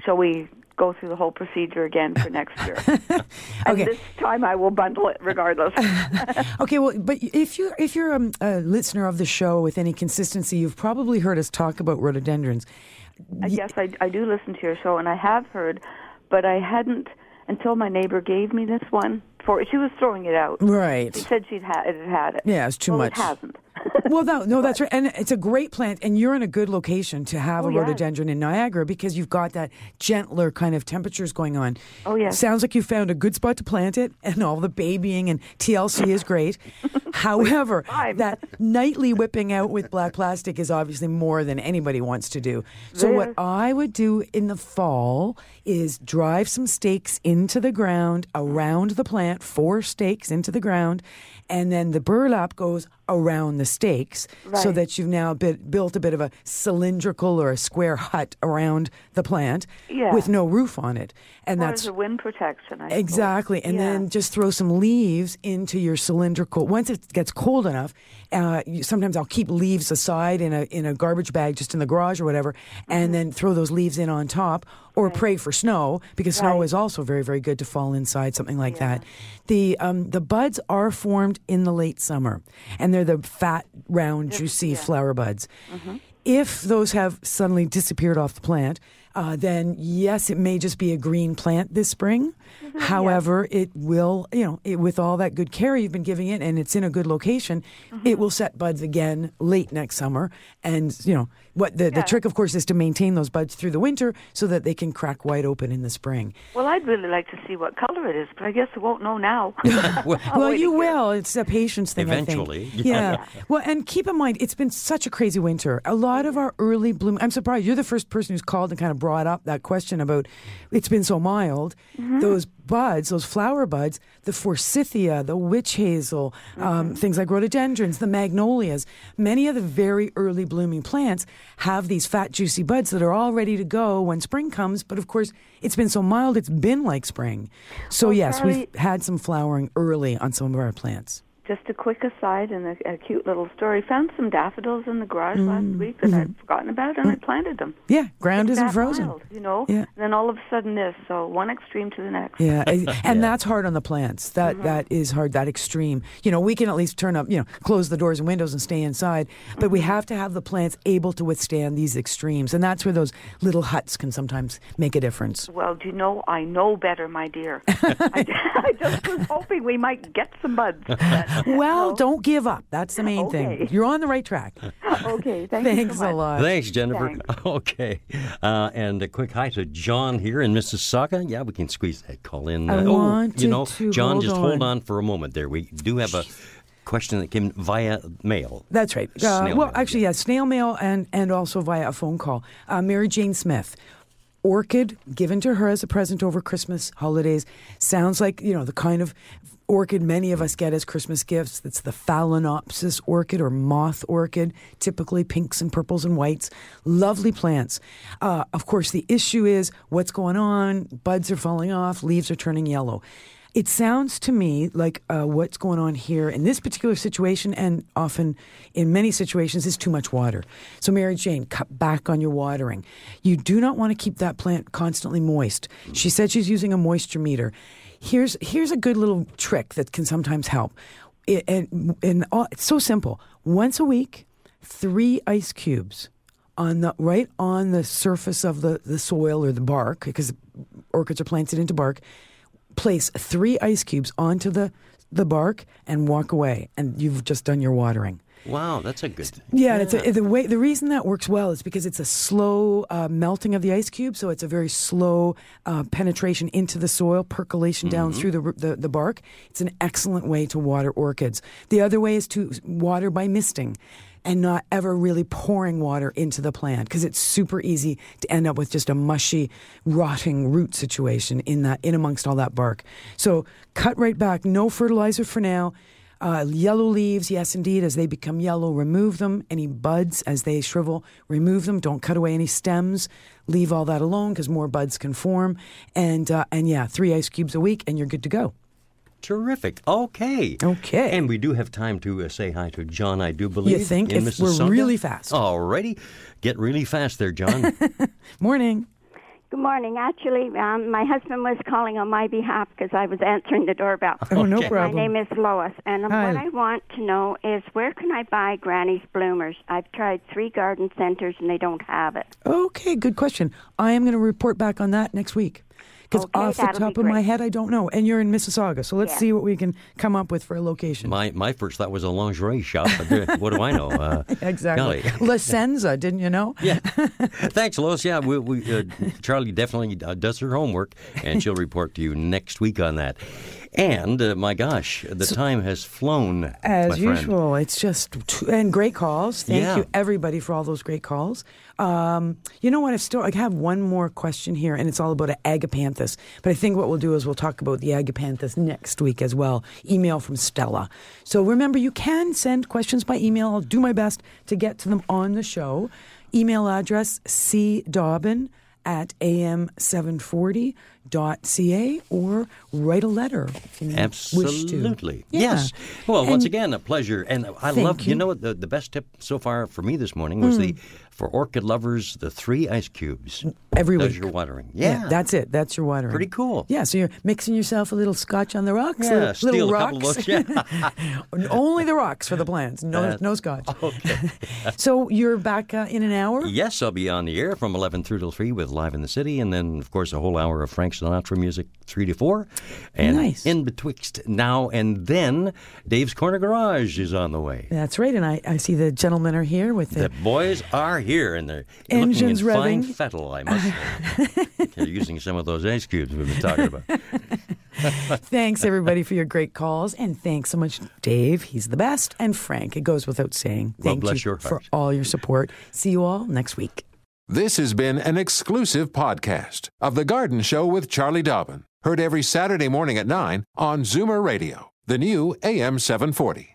shall we go through the whole procedure again for next year? And this time, I will bundle it regardless. Okay, well, but if you if you're um, a listener of the show with any consistency, you've probably heard us talk about rhododendrons. Uh, yes, I, I do listen to your show, and I have heard, but I hadn't until my neighbor gave me this one. For she was throwing it out. Right. She said she'd had it had it. Yeah, it's too well, much. It hasn't. well, no, no, that's right, and it's a great plant, and you're in a good location to have Oh, a yes. rhododendron in Niagara because you've got that gentler kind of temperatures going on. Oh, yes. sounds like you found a good spot to plant it, and all the babying and TLC is great. However, that nightly whipping out with black plastic is obviously more than anybody wants to do. So what I would do in the fall is drive some stakes into the ground around the plant, four stakes into the ground, and then the burlap goes around the stakes so that you've now bit, built a bit of a cylindrical or a square hut around the plant Yeah. with no roof on it. And Or that's a wind protection. I suppose. Exactly, and Yeah. then just throw some leaves into your cylindrical. Once it gets cold enough, uh, you, sometimes I'll keep leaves aside in a in a garbage bag just in the garage or whatever, Mm-hmm. and then throw those leaves in on top, or pray for snow because snow is also very very good to fall inside something like that. The um, the buds are formed in the late summer, and they're the fat, round, juicy flower buds. Mm-hmm. If those have suddenly disappeared off the plant, uh, then yes, it may just be a green plant this spring. Mm-hmm. However, it will, you know, it, with all that good care you've been giving it and it's in a good location, Mm-hmm. it will set buds again late next summer. And, you know, what the, the trick, of course, is to maintain those buds through the winter so that they can crack wide open in the spring. Well, I'd really like to see what color it is, but I guess I won't know now. Well, well, you will. It's a patience thing. I think. Eventually, yeah. yeah. Well, and keep in mind, it's been such a crazy winter. A lot of our early bloom. I'm surprised you're the first person who's called and kind of brought up that question about it's been so mild. Those buds, those flower buds, the forsythia, the witch hazel, um, things like rhododendrons, the magnolias, many of the very early blooming plants have these fat, juicy buds that are all ready to go when spring comes. But of course, it's been so mild, it's been like spring. So, Well, yes, we've had some flowering early on some of our plants. Just a quick aside and a, a cute little story. Found some daffodils in the garage Mm, last week that mm-hmm. I'd forgotten about, and I planted them. Yeah, ground It's isn't frozen. mild, you know. Yeah. And then all of a sudden this, so one extreme to the next. Yeah, and and that's hard on the plants. That that is hard. That extreme. You know, we can at least turn up. You know, close the doors and windows and stay inside. But we have to have the plants able to withstand these extremes, and that's where those little huts can sometimes make a difference. Well, do you know? I know better, my dear. I, I just was hoping we might get some buds. Well, don't give up. That's the main thing. You're on the right track. okay, thank you Thanks so much. a lot. Thanks, Jennifer. Thanks. Okay. Uh, and a quick hi to John here in Mississauga. Yeah, we can squeeze that call in. I Uh, oh, you know, to John, hold just on. hold on for a moment there. We do have a question that came via mail. That's right. Uh, well, mail, actually, yeah, snail mail and, and also via a phone call. Uh, Mary Jane Smith. Orchid given to her as a present over Christmas holidays. Sounds like, you know, the kind of orchid many of us get as Christmas gifts. That's the Phalaenopsis orchid or moth orchid, typically pinks and purples and whites. Lovely plants. Uh, of course, the issue is what's going on. Buds are falling off, leaves are turning yellow. It sounds to me like uh, what's going on here in this particular situation, and often in many situations, is too much water. So, Mary Jane, cut back on your watering. You do not want to keep that plant constantly moist. She said she's using a moisture meter. Here's here's a good little trick that can sometimes help. It, and and all, it's so simple. Once a week, three ice cubes on the right on the surface of the, the soil or the bark because orchids are planted into bark place three ice cubes onto the the bark and walk away and you've just done your watering Wow, that's a good thing. yeah, and it's a, the way the reason that works well is because it's a slow uh, melting of the ice cube, so it's a very slow uh, penetration into the soil, percolation down through the, the the bark. It's an excellent way to water orchids. The other way is to water by misting. And not ever really pouring water into the plant because it's super easy to end up with just a mushy, rotting root situation in that in amongst all that bark. So cut right back. No fertilizer for now. Uh, yellow leaves, yes, indeed. As they become yellow, remove them. Any buds, as they shrivel, remove them. Don't cut away any stems. Leave all that alone because more buds can form. And uh, and yeah, three ice cubes a week, and you're good to go. Terrific. Okay. Okay. And we do have time to uh, say hi to John, I do believe. You think? in If we're really fast. Alrighty. Get really fast there, John. Morning. Good morning. Actually, um, my husband was calling on my behalf because I was answering the doorbell. Oh, no problem. My name is Lois, and Hi. what I want to know is where can I buy Granny's bloomers? I've tried three garden centers and they don't have it. Okay, good question. I am going to report back on that next week. Because Okay, off the top of my head, I don't know. And you're in Mississauga, so let's Yeah. see what we can come up with for a location. my my first thought was a lingerie shop, but what do I know? Uh, exactly. golly. La Senza, didn't you know? Yeah. Thanks, Lois. Yeah, we, we, uh, Charlie definitely uh, does her homework, and she'll report to you next week on that. And uh, my gosh, the time has flown. As usual, it's just t- and great calls. Thank Yeah. you everybody for all those great calls. Um, you know what? I've still I have one more question here, and it's all about agapanthus. But I think what we'll do is we'll talk about the agapanthus next week as well. Email from Stella. So remember, you can send questions by email. I'll do my best to get to them on the show. Email address cdobbin at am740.ca or write a letter if you wish to. Absolutely. Yeah. Yes. Well, once again, a pleasure. And I love, you. you. know what, the, the best tip so far for me this morning was the, Mm. For orchid lovers, the three ice cubes. Every Does week. your watering. Yeah. that's it. That's your watering. Pretty cool. Yeah, so you're mixing yourself a little scotch on the rocks. Yeah, little, steal little a rocks. couple of. Yeah. Only the rocks for the plants. No, Uh, no scotch. Okay. So you're back uh, in an hour. Yes, I'll be on the air from 11 through till 3 with Live in the City, and then, of course, a whole hour of Frank Sinatra music, 3 to 4. And Nice. in betwixt now and then, Dave's Corner Garage is on the way. That's right, and I, I see the gentlemen are here with the. The boys are here, and they're Engines looking in fine revving. fettle, I must say. they're using some of those ice cubes we've been talking about. Thanks everybody for your great calls, and thanks so much, Dave. He's the best, and Frank. It goes without saying. Well, Thank bless you your for all your support. See you all next week. This has been an exclusive podcast of The Garden Show with Charlie Dobbin, heard every Saturday morning at 9 on Zoomer Radio, the new AM 740.